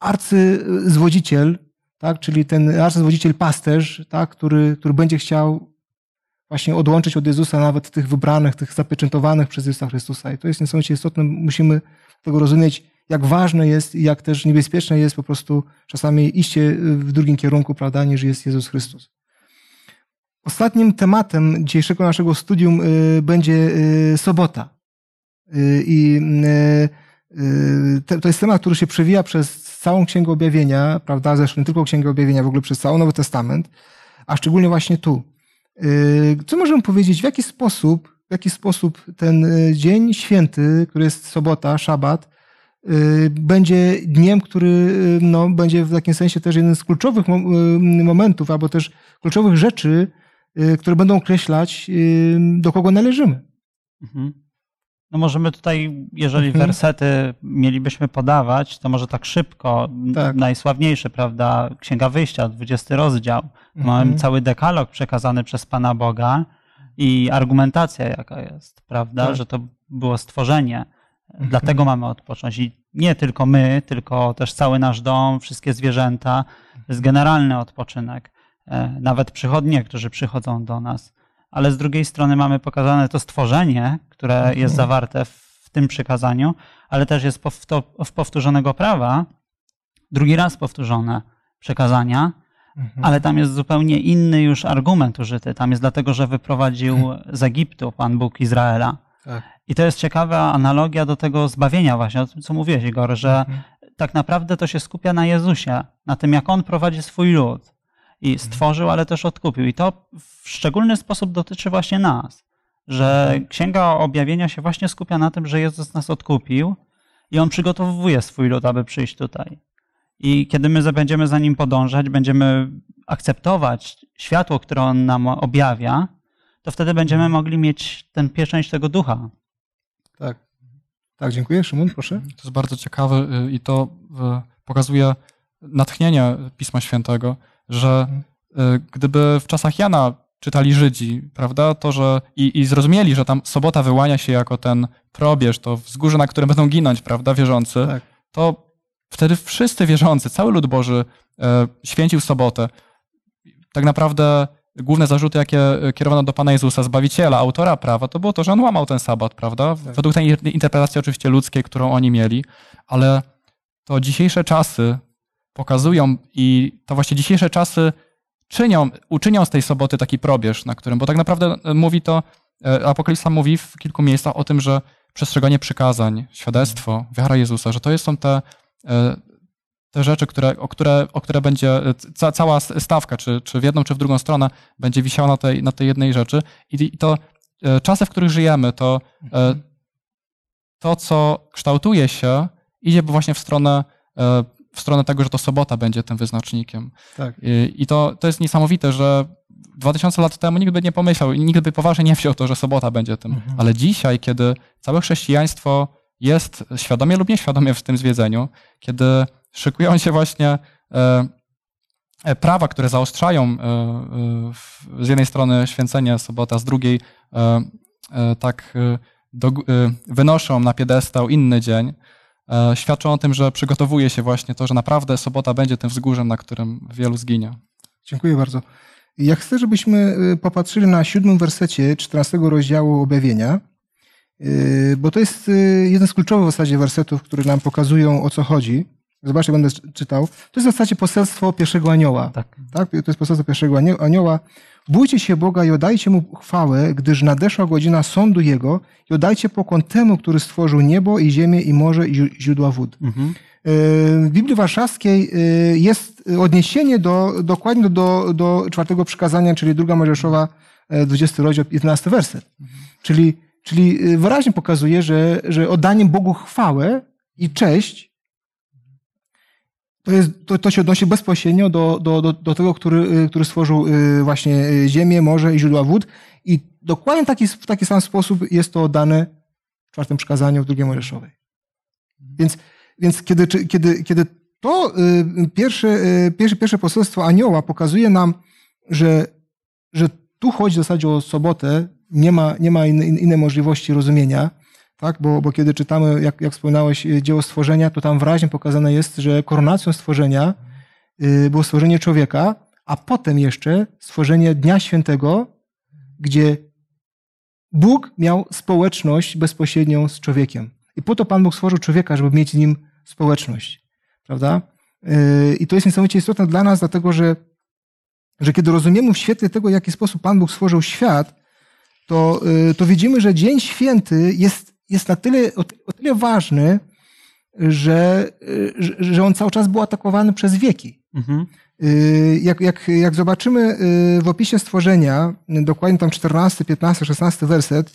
arcyzwodziciel, tak, czyli ten arcyzwodziciel pasterz, tak, który, który będzie chciał właśnie odłączyć od Jezusa nawet tych wybranych, tych zapieczętowanych przez Jezusa Chrystusa. I to jest niesamowicie istotne. Musimy tego rozumieć, jak ważne jest i jak też niebezpieczne jest po prostu czasami iście w drugim kierunku, prawda, niż jest Jezus Chrystus. Ostatnim tematem dzisiejszego naszego studium y, będzie y, sobota. Y, I to jest temat, który się przewija przez całą Księgę Objawienia, prawda? Zresztą nie tylko Księgę Objawienia, w ogóle przez cały Nowy Testament, a szczególnie właśnie tu. Co możemy powiedzieć, w jaki sposób, w jaki sposób ten dzień święty, który jest sobota, szabat, będzie dniem, który y, no, będzie w takim sensie też jeden z kluczowych y, momentów, albo też kluczowych rzeczy, y, które będą określać, y, do kogo należymy. Mhm. No możemy tutaj, jeżeli Mhm. wersety mielibyśmy podawać, to może tak szybko, Tak. najsławniejszy, prawda, Księga Wyjścia, 20 rozdział. Mamy Mhm. cały dekalog przekazany przez Pana Boga i argumentacja jaka jest, prawda, Tak. że to było stworzenie. Dlatego mamy odpocząć. I nie tylko my, tylko też cały nasz dom, wszystkie zwierzęta. To jest generalny odpoczynek. E, Nawet przychodnie, którzy przychodzą do nas. Ale z drugiej strony mamy pokazane to stworzenie, które jest zawarte w tym przykazaniu, ale też jest w powtórzonego prawa, drugi raz powtórzone przekazania, Mhm. ale tam jest zupełnie inny już argument użyty. Tam jest dlatego, że wyprowadził z Egiptu Pan Bóg Izraela. Tak. I to jest ciekawa analogia do tego zbawienia właśnie, o tym co mówiłeś Igor, że Mhm. tak naprawdę to się skupia na Jezusie, na tym jak On prowadzi swój lud. I stworzył, ale też odkupił. I to w szczególny sposób dotyczy właśnie nas. Że Księga Objawienia się właśnie skupia na tym, że Jezus nas odkupił i On przygotowuje swój lud, aby przyjść tutaj. I kiedy my będziemy za nim podążać, będziemy akceptować światło, które on nam objawia, to wtedy będziemy mogli mieć tę pieczęć tego ducha. Tak. Tak, dziękuję. Szymon, proszę. To jest bardzo ciekawe y, i to y, pokazuje natchnienie Pisma Świętego, że y, gdyby w czasach Jana czytali Żydzi, prawda, to, że i, i zrozumieli, że tam sobota wyłania się jako ten probierz, to wzgórze, na którym będą ginąć, prawda, wierzący, Tak. to wtedy wszyscy wierzący, cały lud Boży e, święcił sobotę. Tak naprawdę główne zarzuty, jakie kierowano do Pana Jezusa, Zbawiciela, autora prawa, to było to, że on łamał ten sabat, prawda? Tak. Według tej interpretacji oczywiście ludzkiej, którą oni mieli, ale to dzisiejsze czasy pokazują i to właśnie dzisiejsze czasy czynią, uczynią z tej soboty taki probierz, na którym, bo tak naprawdę mówi to, e, Apokalipsa mówi w kilku miejscach o tym, że przestrzeganie przykazań, świadectwo, wiara Jezusa, że to są te, e, te rzeczy, które, o, które, o które będzie ca, cała stawka, czy, czy w jedną, czy w drugą stronę, będzie wisiała na tej, na tej jednej rzeczy. I, i to e, czasy, w których żyjemy, to to, co kształtuje się, idzie właśnie w stronę, w stronę tego, że to sobota będzie tym wyznacznikiem. Tak. I, i to, to jest niesamowite, że 2000 lat temu nikt by nie pomyślał i nikt by poważnie nie wziął to, że sobota będzie tym. Mhm. Ale dzisiaj, kiedy całe chrześcijaństwo jest świadomie lub nieświadomie w tym zwiedzeniu, kiedy szykują się właśnie e, prawa, które zaostrzają e, e, z jednej strony święcenie sobota, z drugiej e, e, tak e, wynoszą na piedestał inny dzień, świadczą o tym, że przygotowuje się właśnie to, że naprawdę sobota będzie tym wzgórzem, na którym wielu zginie. Dziękuję bardzo. Ja chcę, żebyśmy popatrzyli na siódmym wersecie 14 rozdziału objawienia, bo to jest jeden z kluczowych w zasadzie wersetów, które nam pokazują o co chodzi. Zobaczcie, będę czytał. To jest w zasadzie poselstwo pierwszego anioła. Tak. tak? To jest poselstwo pierwszego anioła. Bójcie się Boga i oddajcie Mu chwałę, gdyż nadeszła godzina sądu Jego i oddajcie pokłon temu, który stworzył niebo i ziemię i morze i źródła wód. Mhm. W Biblii Warszawskiej jest odniesienie do, dokładnie do, do, do czwartego przykazania, czyli druga Mojżeszowa, 20 rozdział, 11 werset. Mhm. Czyli, czyli wyraźnie pokazuje, że, że oddaniem Bogu chwałę i cześć to, jest, to, to się odnosi bezpośrednio do, do, do, do tego, który, który stworzył właśnie ziemię, morze i źródła wód. I dokładnie taki, w taki sam sposób jest to dane w czwartym przykazaniu w drugiej Mojżeszowej. Więc, więc kiedy, kiedy, kiedy to pierwsze, pierwsze, pierwsze poselstwo anioła pokazuje nam, że, że tu chodzi w zasadzie o sobotę, nie ma, nie ma innej, innej możliwości rozumienia, tak? Bo, bo kiedy czytamy, jak, jak wspominałeś, dzieło stworzenia, to tam wyraźnie pokazane jest, że koronacją stworzenia było stworzenie człowieka, a potem jeszcze stworzenie Dnia Świętego, gdzie Bóg miał społeczność bezpośrednią z człowiekiem. I po to Pan Bóg stworzył człowieka, żeby mieć z nim społeczność. Prawda? I to jest niesamowicie istotne dla nas, dlatego że, że kiedy rozumiemy w świetle tego, w jaki sposób Pan Bóg stworzył świat, to, to widzimy, że Dzień Święty jest jest na tyle, o, tyle ważny, że, że, że, on cały czas był atakowany przez wieki. Mhm. Jak, jak, jak zobaczymy w opisie stworzenia, dokładnie tam 14, 15, 16 werset,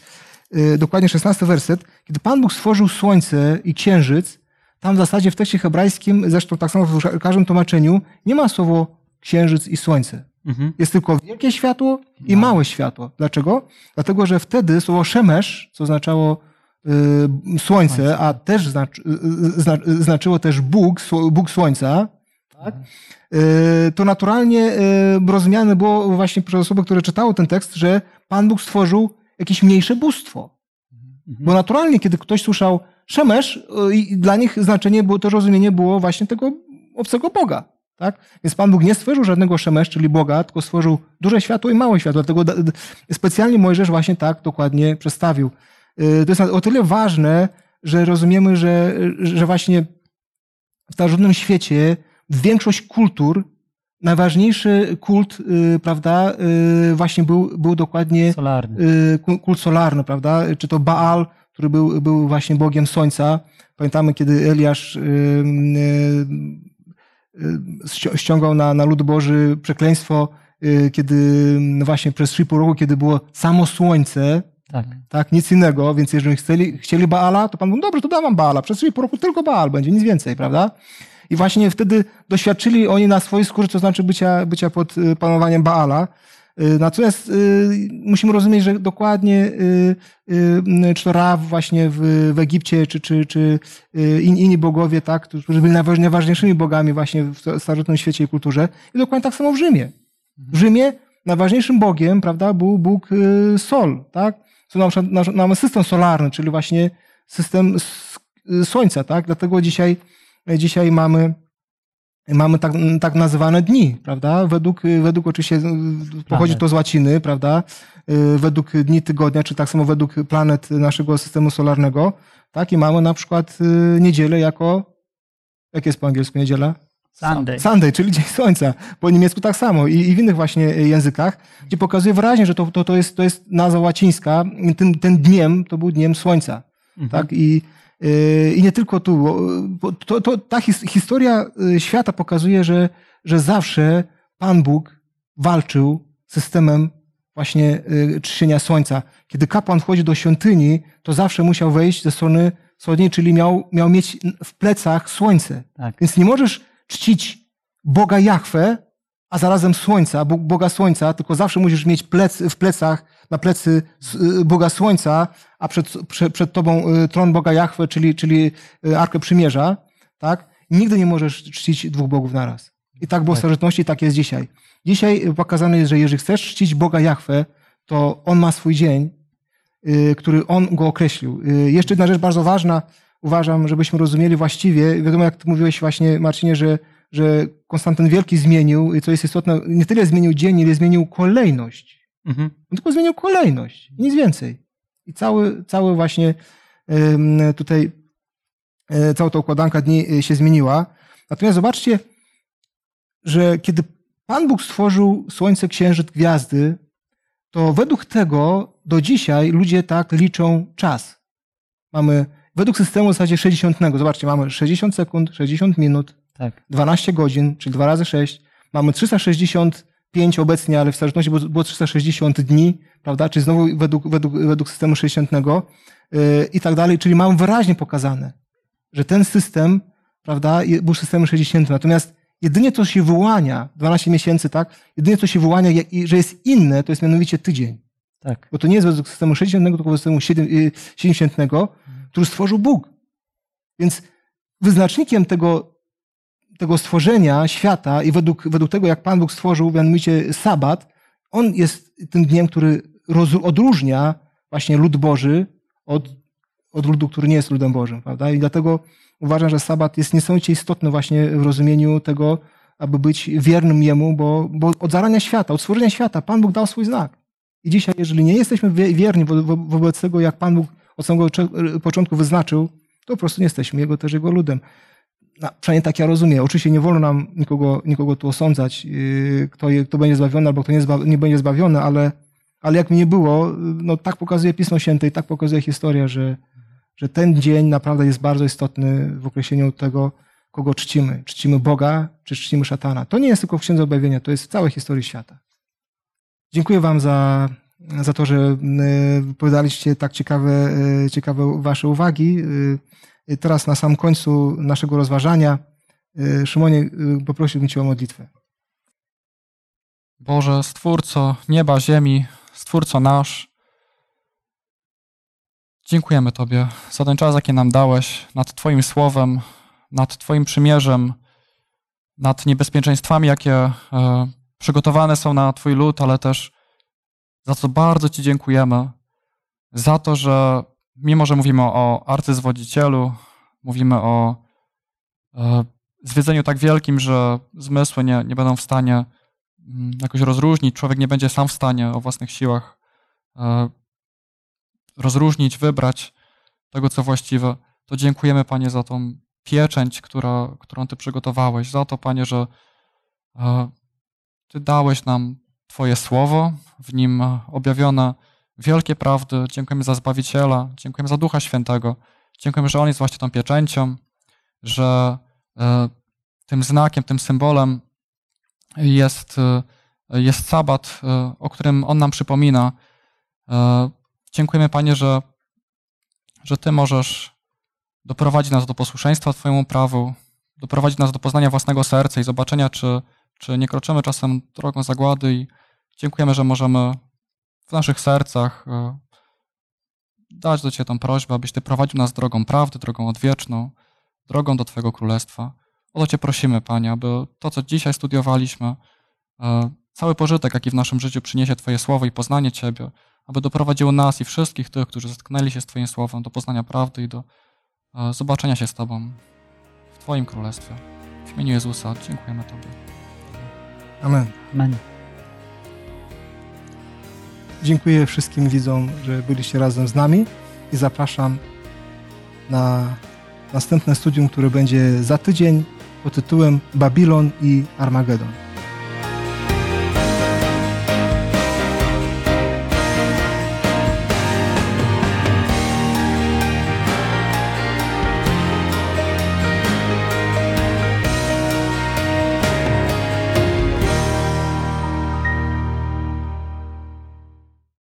dokładnie 16 werset, kiedy Pan Bóg stworzył słońce i księżyc, tam w zasadzie w tekście hebrajskim, zresztą tak samo w każdym tłumaczeniu, nie ma słowo księżyc i słońce. Mhm. Jest tylko wielkie światło i no. małe światło. Dlaczego? Dlatego, że wtedy słowo szemesz, co oznaczało słońce, a też znaczy, znaczyło też Bóg, Bóg Słońca, tak? to naturalnie rozumiane było właśnie przez osoby, które czytały ten tekst, że Pan Bóg stworzył jakieś mniejsze bóstwo. Bo naturalnie, kiedy ktoś słyszał Szemesz, dla nich znaczenie było, to rozumienie było właśnie tego obcego Boga. Tak? Więc Pan Bóg nie stworzył żadnego Szemesz, czyli Boga, tylko stworzył duże światło i małe światło. Dlatego specjalnie Mojżesz właśnie tak dokładnie przedstawił. To jest o tyle ważne, że rozumiemy, że, że właśnie w starożytnym świecie większość kultur, najważniejszy kult, prawda, właśnie był, był dokładnie solarny. kult solarny, prawda? Czy to Baal, który był, był właśnie bogiem słońca. Pamiętamy, kiedy Eliasz ściągał na, na lud Boży przekleństwo, kiedy właśnie przez trzy pół roku, kiedy było samo słońce, tak. tak, nic innego, więc jeżeli chcieli, chcieli Baala, to Pan mówi, dobrze, to dam wam Baala, przez pół roku tylko Baal będzie, nic więcej, prawda? I właśnie wtedy doświadczyli oni na swojej skórze, to znaczy bycia, bycia pod y, panowaniem Baala. Y, Natomiast y, musimy rozumieć, że dokładnie czy to Ra właśnie w, w Egipcie, czy, czy, czy in- inni bogowie, tak, którzy byli najważ- najważniejszymi bogami właśnie w starożytnym świecie i kulturze. I dokładnie tak samo w Rzymie. W Rzymie najważniejszym bogiem, prawda, był Bóg y, Sol, tak? Co nam, nam- mamy system solarny, czyli właśnie system y, Słońca, tak? Dlatego dzisiaj, dzisiaj mamy mamy tak, tak nazywane dni, prawda? Według, według oczywiście, y, pochodzi to z łaciny, prawda? Według dni tygodnia, czy tak samo według planet naszego systemu solarnego, tak? I mamy na przykład niedzielę jako, jak jest po angielsku niedziela? Sunday. Sunday, czyli Dzień Słońca. Po niemiecku tak samo i, i w innych właśnie językach, gdzie pokazuje wyraźnie, że to, to, to, jest, to jest nazwa łacińska. Ten, ten dniem to był Dniem Słońca. Tak? I, yy, I nie tylko tu. To, to, ta his, historia y, świata pokazuje, że, że zawsze Pan Bóg walczył z systemem właśnie czczenia Słońca. Kiedy kapłan wchodzi do świątyni, to zawsze musiał wejść ze strony wschodniej, czyli miał, miał mieć w plecach słońce. Tak. Więc nie możesz czcić Boga Jahwe, a zarazem Słońca, Boga Słońca, tylko zawsze musisz mieć plec, w plecach, na plecy y, Boga Słońca, a przed, przed, przed tobą y, tron Boga Jahwe, czyli, czyli y, Arkę Przymierza, tak? Nigdy nie możesz czcić dwóch bogów naraz. I tak było w Tak. starożytności, tak jest dzisiaj. Dzisiaj pokazane jest, że jeżeli chcesz czcić Boga Jahwe, to On ma swój dzień, który On go określił. Jeszcze jedna rzecz bardzo ważna, uważam, żebyśmy rozumieli właściwie. Wiadomo, jak ty mówiłeś właśnie, Marcinie, że, że Konstantyn Wielki zmienił, i co jest istotne, nie tyle zmienił dzień, ile zmienił kolejność. Mhm. On tylko zmienił kolejność, nic więcej. I cały, cały właśnie tutaj, e, cała ta układanka dni e, się zmieniła. Natomiast zobaczcie, że kiedy Pan Bóg stworzył Słońce, Księżyc, Gwiazdy, to według tego do dzisiaj ludzie tak liczą czas. Mamy według systemu w zasadzie 60. Zobaczcie, mamy 60 sekund, 60 minut, Tak. 12 godzin, czyli 2 razy 6. Mamy 365 obecnie, ale w starożytności było, było 360 dni, prawda? Czyli znowu według, według, według systemu 60 yy, i tak dalej. Czyli mamy wyraźnie pokazane, że ten system, prawda, był systemem 60. Natomiast jedynie co się wyłania, 12 miesięcy, tak? Jedynie co się wyłania, że jest inne, to jest mianowicie tydzień. Tak. Bo to nie jest według systemu 60, tylko według systemu 7 y, 70, który stworzył Bóg. Więc wyznacznikiem tego, tego stworzenia świata i według, według tego, jak Pan Bóg stworzył, mianowicie sabat, on jest tym dniem, który roz, odróżnia właśnie lud Boży od, od ludu, który nie jest ludem Bożym, prawda? I dlatego uważam, że sabat jest niesamowicie istotny właśnie w rozumieniu tego, aby być wiernym Jemu, bo, bo od zarania świata, od stworzenia świata Pan Bóg dał swój znak. I dzisiaj, jeżeli nie jesteśmy wie- wierni wo- wo- wobec tego, jak Pan Bóg od samego cze- początku wyznaczył, to po prostu nie jesteśmy Jego też Jego ludem. No, przynajmniej tak ja rozumiem. Oczywiście nie wolno nam nikogo, nikogo tu osądzać, yy, kto, je, kto będzie zbawiony albo kto nie, zba, nie będzie zbawiony, ale, ale jak mi nie było, no tak pokazuje Pismo Święte i tak pokazuje historia, że, że ten dzień naprawdę jest bardzo istotny w określeniu tego, kogo czcimy. Czcimy Boga, czy czcimy szatana. To nie jest tylko w Księdze Objawienia, to jest w całej historii świata. Dziękuję Wam za, za to, że y, wypowiadaliście tak ciekawe, y, ciekawe Wasze uwagi. Y, Teraz na sam końcu naszego rozważania, Szymonie, poprosiłbym Cię o modlitwę. Boże, Stwórco nieba, ziemi, Stwórco nasz, dziękujemy Tobie za ten czas, jaki nam dałeś nad Twoim słowem, nad Twoim przymierzem, nad niebezpieczeństwami, jakie e, przygotowane są na Twój lud, ale też za co bardzo Ci dziękujemy, za to, że mimo, że mówimy o arcyzwodzicielu, mówimy o e, zwiedzeniu tak wielkim, że zmysły nie, nie będą w stanie mm, jakoś rozróżnić, człowiek nie będzie sam w stanie o własnych siłach e, rozróżnić, wybrać tego, co właściwe, to dziękujemy Panie za tą pieczęć, która, którą Ty przygotowałeś, za to Panie, że e, Ty dałeś nam Twoje słowo, w nim objawione wielkie prawdy. Dziękujemy za Zbawiciela, dziękujemy za Ducha Świętego, dziękujemy, że On jest właśnie tą pieczęcią, że e, tym znakiem, tym symbolem jest, e, jest sabat, e, o którym On nam przypomina. Dziękujemy, Panie, że, że Ty możesz doprowadzić nas do posłuszeństwa Twojemu prawu, doprowadzić nas do poznania własnego serca i zobaczenia, czy, czy nie kroczymy czasem drogą zagłady i dziękujemy, że możemy w naszych sercach e, dać do Ciebie tą prośbę, abyś Ty prowadził nas drogą prawdy, drogą odwieczną, drogą do Twojego Królestwa. O to Cię prosimy, Panie, aby to, co dzisiaj studiowaliśmy, e, cały pożytek, jaki w naszym życiu przyniesie Twoje słowo i poznanie Ciebie, aby doprowadziło nas i wszystkich tych, którzy zetknęli się z Twoim słowem, do poznania prawdy i do e, zobaczenia się z Tobą w Twoim Królestwie. W imieniu Jezusa dziękujemy Tobie. Amen. Amen. Dziękuję wszystkim widzom, że byliście razem z nami i zapraszam na następne studium, które będzie za tydzień pod tytułem Babilon i Armagedon.